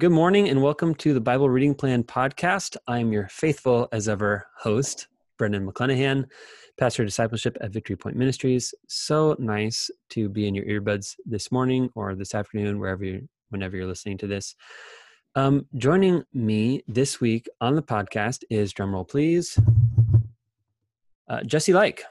Good morning and welcome to the Bible Reading Plan podcast. I'm your faithful as ever host, Brendan McClenahan, pastor of discipleship at Victory Point Ministries. So nice to be in your earbuds this morning or this afternoon, wherever you, whenever you're listening to this. Um, joining me this week on the podcast is drumroll, please, uh, Jesse Like.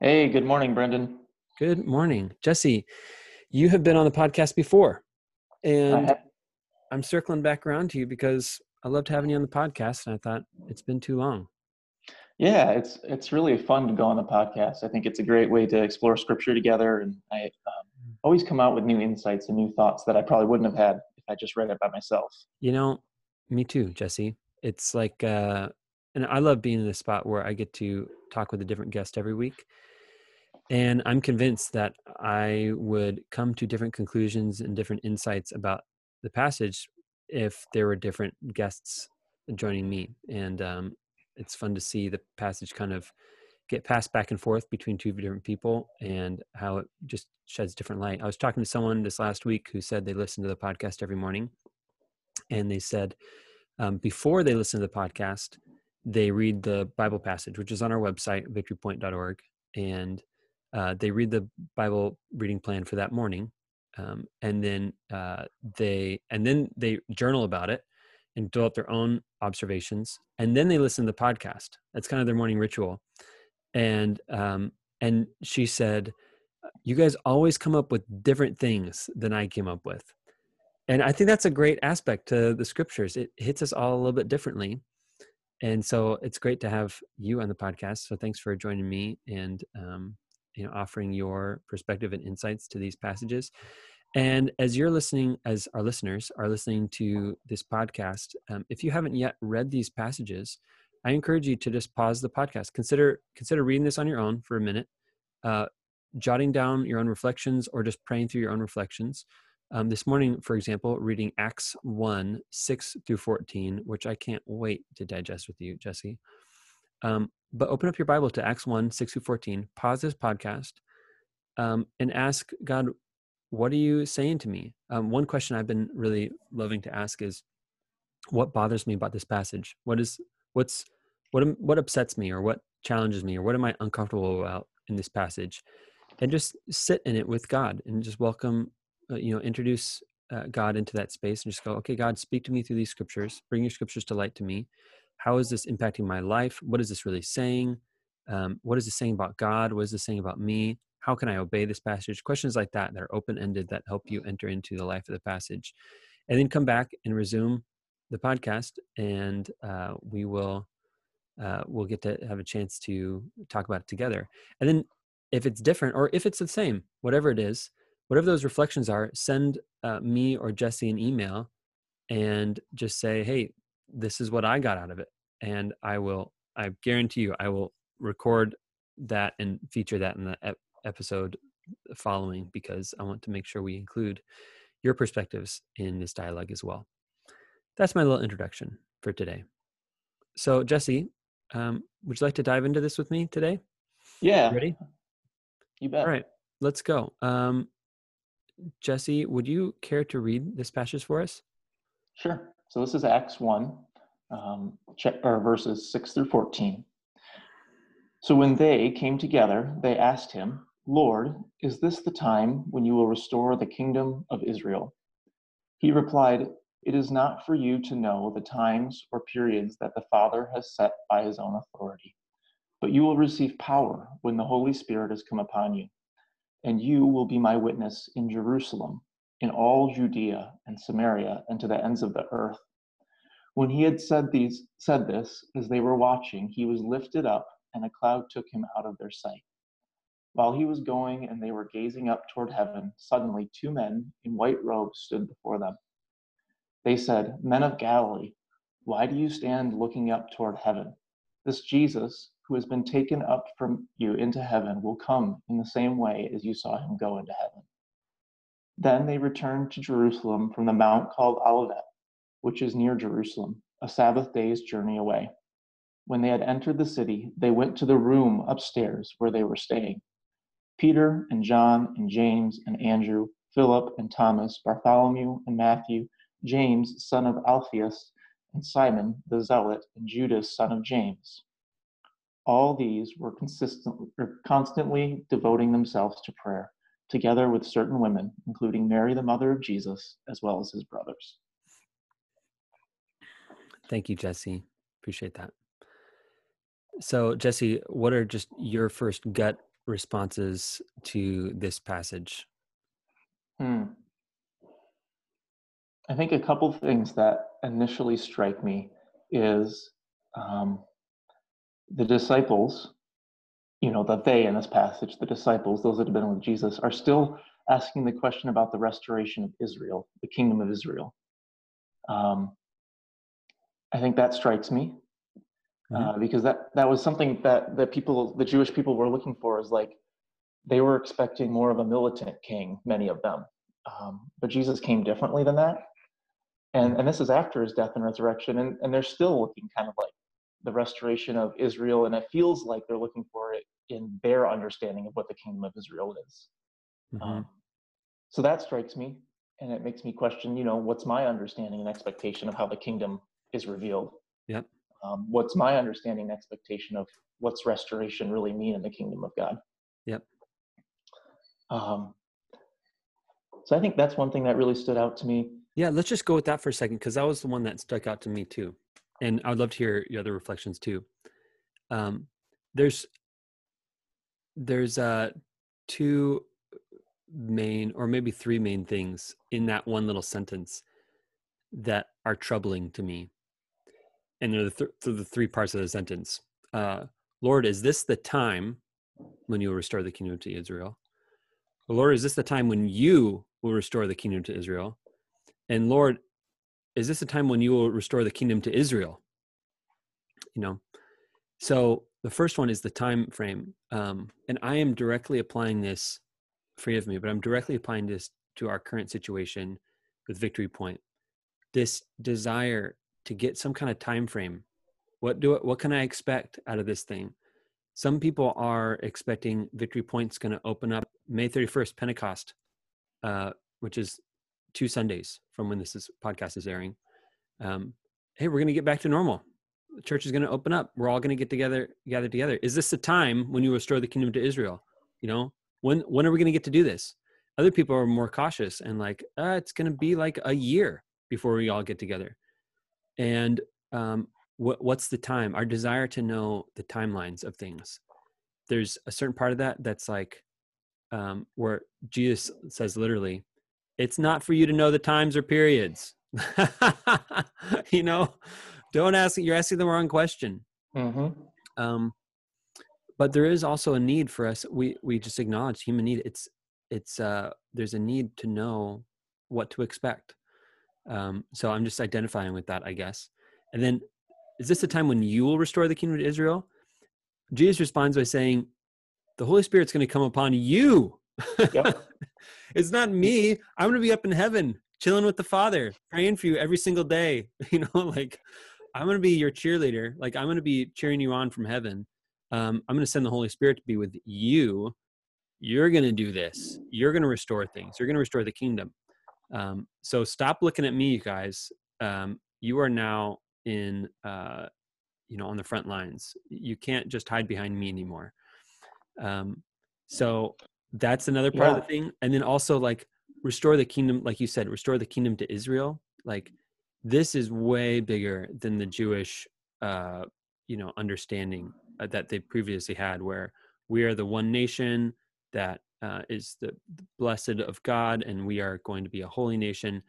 Hey, good morning, Brendan. Good morning, Jesse. You have been on the podcast before, and I'm circling back around to you because I loved having you on the podcast, and I thought it's been too long. Yeah, it's it's really fun to go on the podcast. I think it's a great way to explore scripture together, and I um, mm. always come out with new insights and new thoughts that I probably wouldn't have had if I just read it by myself. You know, me too, Jesse. It's like, uh, and I love being in a spot where I get to talk with a different guest every week. And I'm convinced that I would come to different conclusions and different insights about the passage if there were different guests joining me and um, it's fun to see the passage kind of get passed back and forth between two different people and how it just sheds different light. I was talking to someone this last week who said they listen to the podcast every morning and they said um, before they listen to the podcast they read the bible passage which is on our website victorypoint.org and uh, they read the bible reading plan for that morning um, and then uh, they and then they journal about it and develop their own observations and then they listen to the podcast. That's kind of their morning ritual. And um, and she said you guys always come up with different things than i came up with. And i think that's a great aspect to the scriptures. It hits us all a little bit differently. And so it's great to have you on the podcast. So thanks for joining me and um, you know offering your perspective and insights to these passages. And as you're listening as our listeners are listening to this podcast um, if you haven't yet read these passages i encourage you to just pause the podcast. Consider consider reading this on your own for a minute uh, jotting down your own reflections or just praying through your own reflections. Um, this morning for example reading acts 1 6 through 14 which i can't wait to digest with you jesse. Um, but open up your Bible to Acts 1 6 through 14, pause this podcast, um, and ask God, what are you saying to me? Um, one question I've been really loving to ask is, what bothers me about this passage? What is what's what am, what upsets me, or what challenges me, or what am I uncomfortable about in this passage? And just sit in it with God, and just welcome, uh, you know, introduce uh, God into that space, and just go, okay, God, speak to me through these scriptures. Bring your scriptures to light to me how is this impacting my life? What is this really saying? Um, what is this saying about God? What is this saying about me? How can I obey this passage? Questions like that that are open ended that help you enter into the life of the passage. And then come back and resume the podcast, and uh, we will uh, we'll get to have a chance to talk about it together. And then if it's different or if it's the same, whatever it is, whatever those reflections are, send uh, me or Jesse an email and just say, hey, this is what I got out of it. And I will, I guarantee you, I will record that and feature that in the ep- episode following because I want to make sure we include your perspectives in this dialogue as well. That's my little introduction for today. So, Jesse, um, would you like to dive into this with me today? Yeah. Ready? You bet. All right, let's go. Um, Jesse, would you care to read this passage for us? Sure. So this is Acts 1, um, or verses 6 through 14. So when they came together, they asked him, Lord, is this the time when you will restore the kingdom of Israel? He replied, It is not for you to know the times or periods that the Father has set by his own authority, but you will receive power when the Holy Spirit has come upon you, and you will be my witness in Jerusalem in all Judea and Samaria and to the ends of the earth. When he had said these said this, as they were watching, he was lifted up, and a cloud took him out of their sight. While he was going and they were gazing up toward heaven, suddenly two men in white robes stood before them. They said, Men of Galilee, why do you stand looking up toward heaven? This Jesus, who has been taken up from you into heaven, will come in the same way as you saw him go into heaven. Then they returned to Jerusalem from the mount called Olivet, which is near Jerusalem, a Sabbath day's journey away. When they had entered the city, they went to the room upstairs where they were staying. Peter and John and James and Andrew, Philip and Thomas, Bartholomew and Matthew, James, son of Alphaeus, and Simon the Zealot, and Judas, son of James. All these were consistently, constantly devoting themselves to prayer, together with certain women, including Mary, the mother of Jesus, as well as his brothers. Thank you, Jesse. Appreciate that. So, Jesse, what are just your first gut responses to this passage? Hmm. I think a couple things that initially strike me is um, the disciples, you know, that they in this passage, the disciples, those that have been with Jesus, are still asking the question about the restoration of Israel, the kingdom of Israel. Um, I think that strikes me uh, mm-hmm. because that that was something that the people, the Jewish people, were looking for. Is like they were expecting more of a militant king, many of them, um, but Jesus came differently than that. And and this is after his death and resurrection, and and they're still looking kind of like the restoration of Israel, and it feels like they're looking for it in their understanding of what the kingdom of Israel is. Mm-hmm. Um, so that strikes me, and it makes me question, you know, what's my understanding and expectation of how the kingdom is revealed? Yep. Um, what's my understanding and expectation of what's restoration really mean in the kingdom of God? Yep. Um, so I think that's one thing that really stood out to me. Yeah, let's just go with that for a second because that was the one that stuck out to me too and I would love to hear your other reflections too. Um, there's there's uh, two main or maybe three main things in that one little sentence that are troubling to me, and they're the, th- the three parts of the sentence. Uh, Lord, is this the time when you will restore the kingdom to Israel? Lord, is this the time when you will restore the kingdom to Israel? And Lord, is this the time when you will restore the kingdom to Israel? You know, so the first one is the time frame, um, and I am directly applying this. free of me, but I'm directly applying this to our current situation with Victory Point. This desire to get some kind of time frame. What do what can I expect out of this thing? Some people are expecting Victory Point's going to open up May 31st, Pentecost, uh, which is two Sundays from when this is, podcast is airing. Um, hey, we're going to get back to normal. The church is going to open up. We're all going to get together, gather together. Is this the time when you restore the kingdom to Israel? You know, when when are we going to get to do this? Other people are more cautious and like, uh, it's going to be like a year before we all get together. And um, what what's the time? Our desire to know the timelines of things. There's a certain part of that that's like um, where Jesus says literally, it's not for you to know the times or periods. you know, don't ask. You're asking the wrong question. Mm-hmm. Um, but there is also a need for us. We we just acknowledge human need. It's it's uh, there's a need to know what to expect. Um, so I'm just identifying with that, I guess. And then, is this the time when you will restore the kingdom to Israel? Jesus responds by saying, "The Holy Spirit's going to come upon you." Yep. it's not me. I'm going to be up in heaven, chilling with the Father, praying for you every single day. You know, like I'm going to be your cheerleader. Like I'm going to be cheering you on from heaven. Um, I'm going to send the Holy Spirit to be with you. You're going to do this. You're going to restore things. You're going to restore the kingdom. Um, so stop looking at me, you guys. Um, you are now in, uh, you know, on the front lines. You can't just hide behind me anymore. Um, so that's another part yeah. of the thing and then also like restore the kingdom like you said restore the kingdom to israel like this is way bigger than the jewish uh you know understanding uh, that they previously had where we are the one nation that uh, is the, the blessed of god and we are going to be a holy nation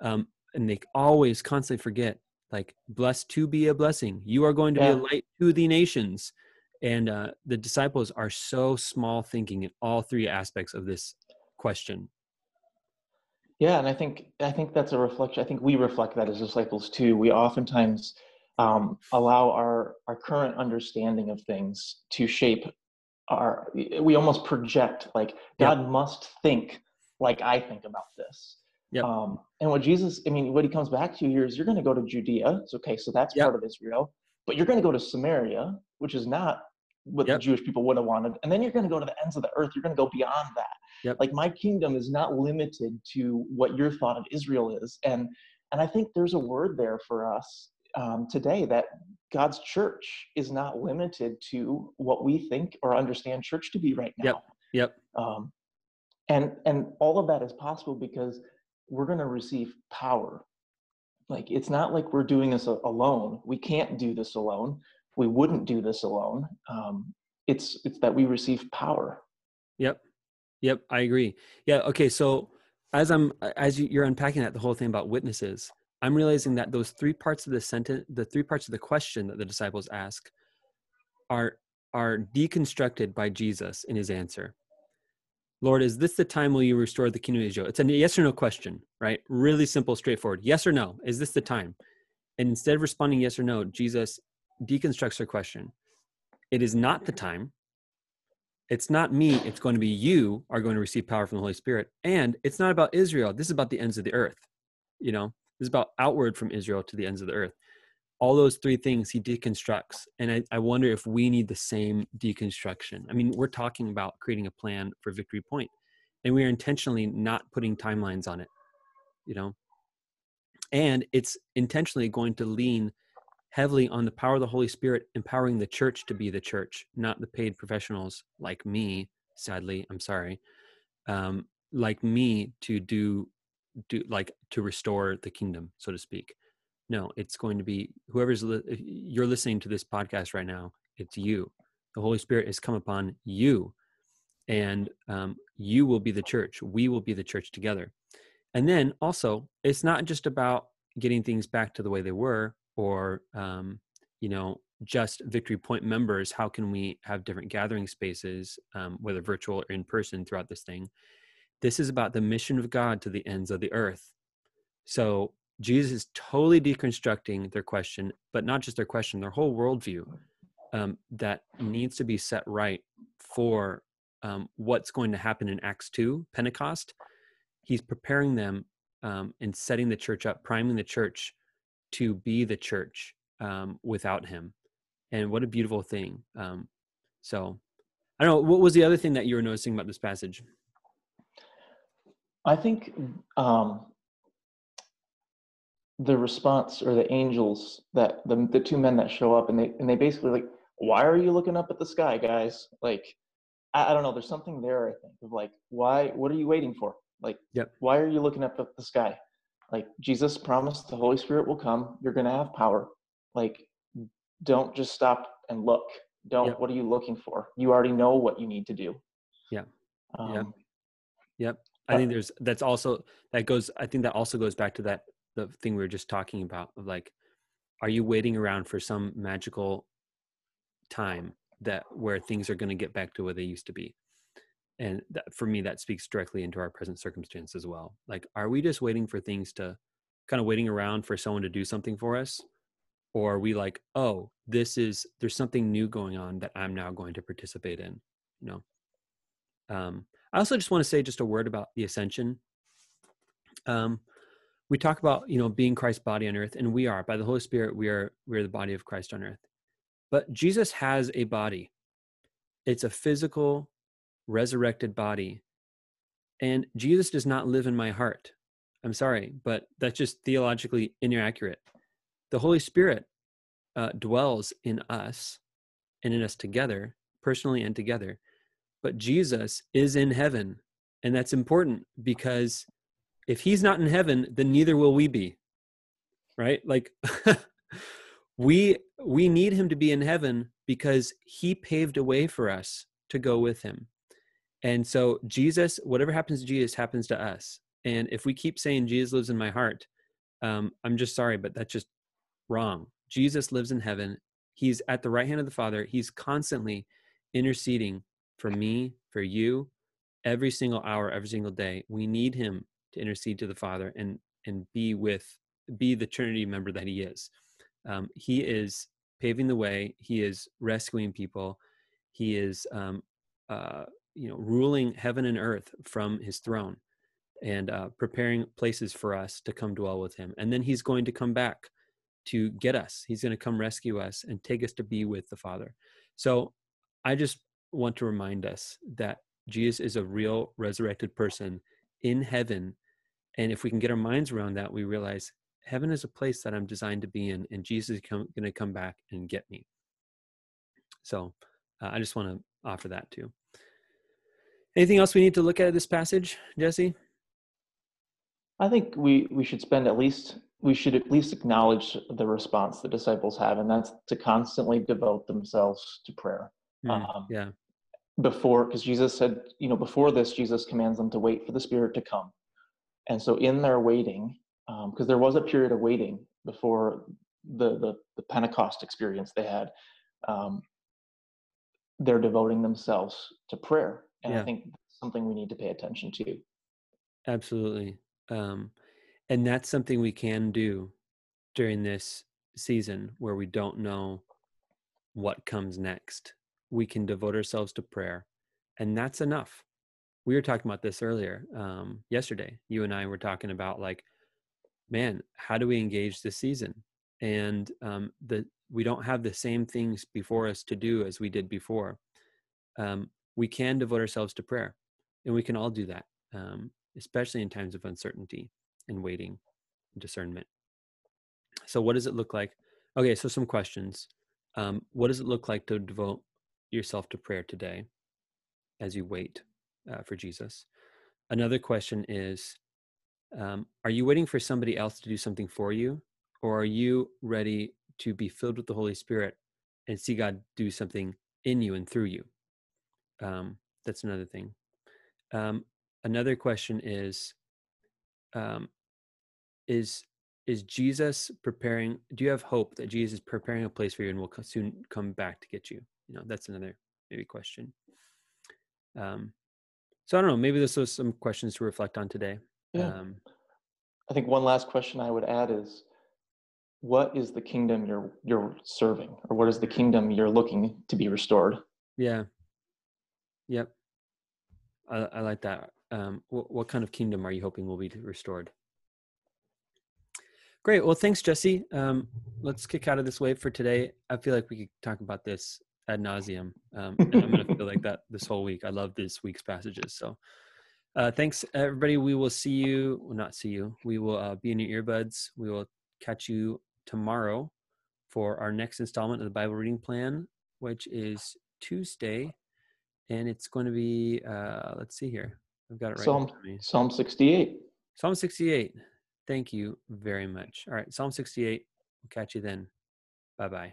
um and they always constantly forget like blessed to be a blessing you are going to yeah. be a light to the nations and uh, the disciples are so small thinking in all three aspects of this question Yeah, and I think I think that's a reflection. I think we reflect that as disciples too. We oftentimes um, allow our our current understanding of things to shape our. We almost project like God must think like I think about this. Yep. Um, and what Jesus, I mean, what he comes back to here is you're going to go to Judea. It's okay, so that's yep. part of Israel, but you're going to go to Samaria, which is not what yep. the Jewish people would have wanted. And then you're going to go to the ends of the earth. You're going to go beyond that. Yep. Like my kingdom is not limited to what your thought of Israel is. And and I think there's a word there for us um, today that God's church is not limited to what we think or understand church to be right now. Yep. Yep. Um, and and all of that is possible because we're going to receive power. Like it's not like we're doing this alone. We can't do this alone we wouldn't do this alone. Um, it's it's that we receive power. Yep, yep, I agree. Yeah, okay. So as I'm as you're unpacking that the whole thing about witnesses, I'm realizing that those three parts of the sentence, the three parts of the question that the disciples ask, are are deconstructed by Jesus in his answer. Lord, is this the time will you restore the kingdom of Israel? It's a yes or no question, right? Really simple, straightforward. Yes or no. Is this the time? And instead of responding yes or no, Jesus deconstructs her question. It is not the time. It's not me. It's going to be you are going to receive power from the Holy Spirit. And it's not about Israel. This is about the ends of the earth. You know, is about outward from Israel to the ends of the earth. All those three things he deconstructs. And I, I wonder if we need the same deconstruction. I mean, we're talking about creating a plan for Victory Point, and we are intentionally not putting timelines on it, you know. And it's intentionally going to lean heavily on the power of the Holy Spirit empowering the church to be the church, not the paid professionals like me. Sadly, I'm sorry, um, like me to do do like to restore the kingdom, so to speak. No, it's going to be whoever's li- you're listening to this podcast right now. It's you. The Holy Spirit has come upon you, and um, you will be the church. We will be the church together. And then also, it's not just about getting things back to the way they were or um, you know just victory point members how can we have different gathering spaces um, whether virtual or in person throughout this thing this is about the mission of god to the ends of the earth. So jesus is totally deconstructing their question but not just their question their whole worldview um, that needs to be set right for um, what's going to happen in acts 2 pentecost. He's preparing them um, and setting the church up priming the church to be the church um, without him. And what a beautiful thing um, so i don't know what was the other thing that you were noticing about this passage i think um, the response or the angels that the, the two men that show up and they and they basically like why are you looking up at the sky guys like I, I don't know there's something there i think of like why what are you waiting for like yep. why are you looking up at the sky like Jesus promised the Holy Spirit will come. You're going to have power. Like, don't just stop and look. Don't, yep. what are you looking for? You already know what you need to do. Yeah. Um, yep. Yep. I think there's, that's also, that goes, I think that also goes back to that, the thing we were just talking about of like, are you waiting around for some magical time that where things are going to get back to where they used to be? and that, for me that speaks directly into our present circumstance as well. Like are we just waiting for things to kind of waiting around for someone to do something for us? Or are we like oh this is there's something new going on that i'm now going to participate in you know? Um, i also just want to say just a word about the ascension um, we talk about you know being christ's body on earth and we are by the holy spirit we are we are the body of christ on earth but jesus has a body it's a physical resurrected body. And Jesus does not live in my heart. I'm sorry, but that's just theologically inaccurate. The Holy Spirit uh, dwells in us and in us together, personally and together. But Jesus is in heaven. And that's important because if he's not in heaven, then neither will we be. Right? Like we we need him to be in heaven because he paved a way for us to go with him. And so Jesus, whatever happens to Jesus happens to us. And if we keep saying Jesus lives in my heart, um, I'm just sorry, but that's just wrong. Jesus lives in heaven. He's at the right hand of the Father. He's constantly interceding for me, for you, every single hour, every single day. We need him to intercede to the Father and and be with be the Trinity member that he is. Um, he is paving the way. He is rescuing people. He is um, uh, you know ruling heaven and earth from his throne and uh, preparing places for us to come dwell with him. And then he's going to come back to get us. He's going to come rescue us and take us to be with the Father. So I just want to remind us that Jesus is a real resurrected person in heaven. And if we can get our minds around that, we realize heaven is a place that I'm designed to be in, and Jesus is going to come back and get me. So uh, I just want to offer that too. Anything else we need to look at this passage, Jesse? I think we we should spend at least we should at least acknowledge the response the disciples have, and that's to constantly devote themselves to prayer. Mm, um, yeah. Before, because Jesus said, you know, before this, Jesus commands them to wait for the Spirit to come, and so in their waiting, because um, there was a period of waiting before the the, the Pentecost experience they had, um, they're devoting themselves to prayer, and yeah. I think something we need to pay attention to. Absolutely um, and that's something we can do during this season where we don't know what comes next we can devote ourselves to prayer and that's enough we were talking about this earlier um, yesterday you and i were talking about like man how do we engage this season and um, the we don't have the same things before us to do as we did before um, we can devote ourselves to prayer and we can all do that um, especially in times of uncertainty and waiting and discernment. So, what does it look like? Okay, so some questions. Um, what does it look like to devote yourself to prayer today as you wait uh, for Jesus? Another question is um, Are you waiting for somebody else to do something for you? Or are you ready to be filled with the Holy Spirit and see God do something in you and through you? Um, that's another thing. Um, another question is um, is is jesus preparing do you have hope that jesus is preparing a place for you and will soon come back to get you you know that's another maybe question um so i don't know maybe this was some questions to reflect on today yeah. um i think one last question i would add is what is the kingdom you're you're serving or what is the kingdom you're looking to be restored yeah yep i, I like that um, what, what kind of kingdom are you hoping will be restored? Great. Well, thanks, Jesse. Um, let's kick out of this wave for today. I feel like we could talk about this ad nauseum. Um, and I'm going to feel like that this whole week. I love this week's passages. So uh, thanks, everybody. We will see you, well, not see you. We will uh, be in your earbuds. We will catch you tomorrow for our next installment of the Bible reading plan, which is Tuesday. And it's going to be, uh, let's see here. I've got it right. Psalm, Psalm 68. Psalm 68. Thank you very much. All right, Psalm 68. We'll catch you then. Bye bye.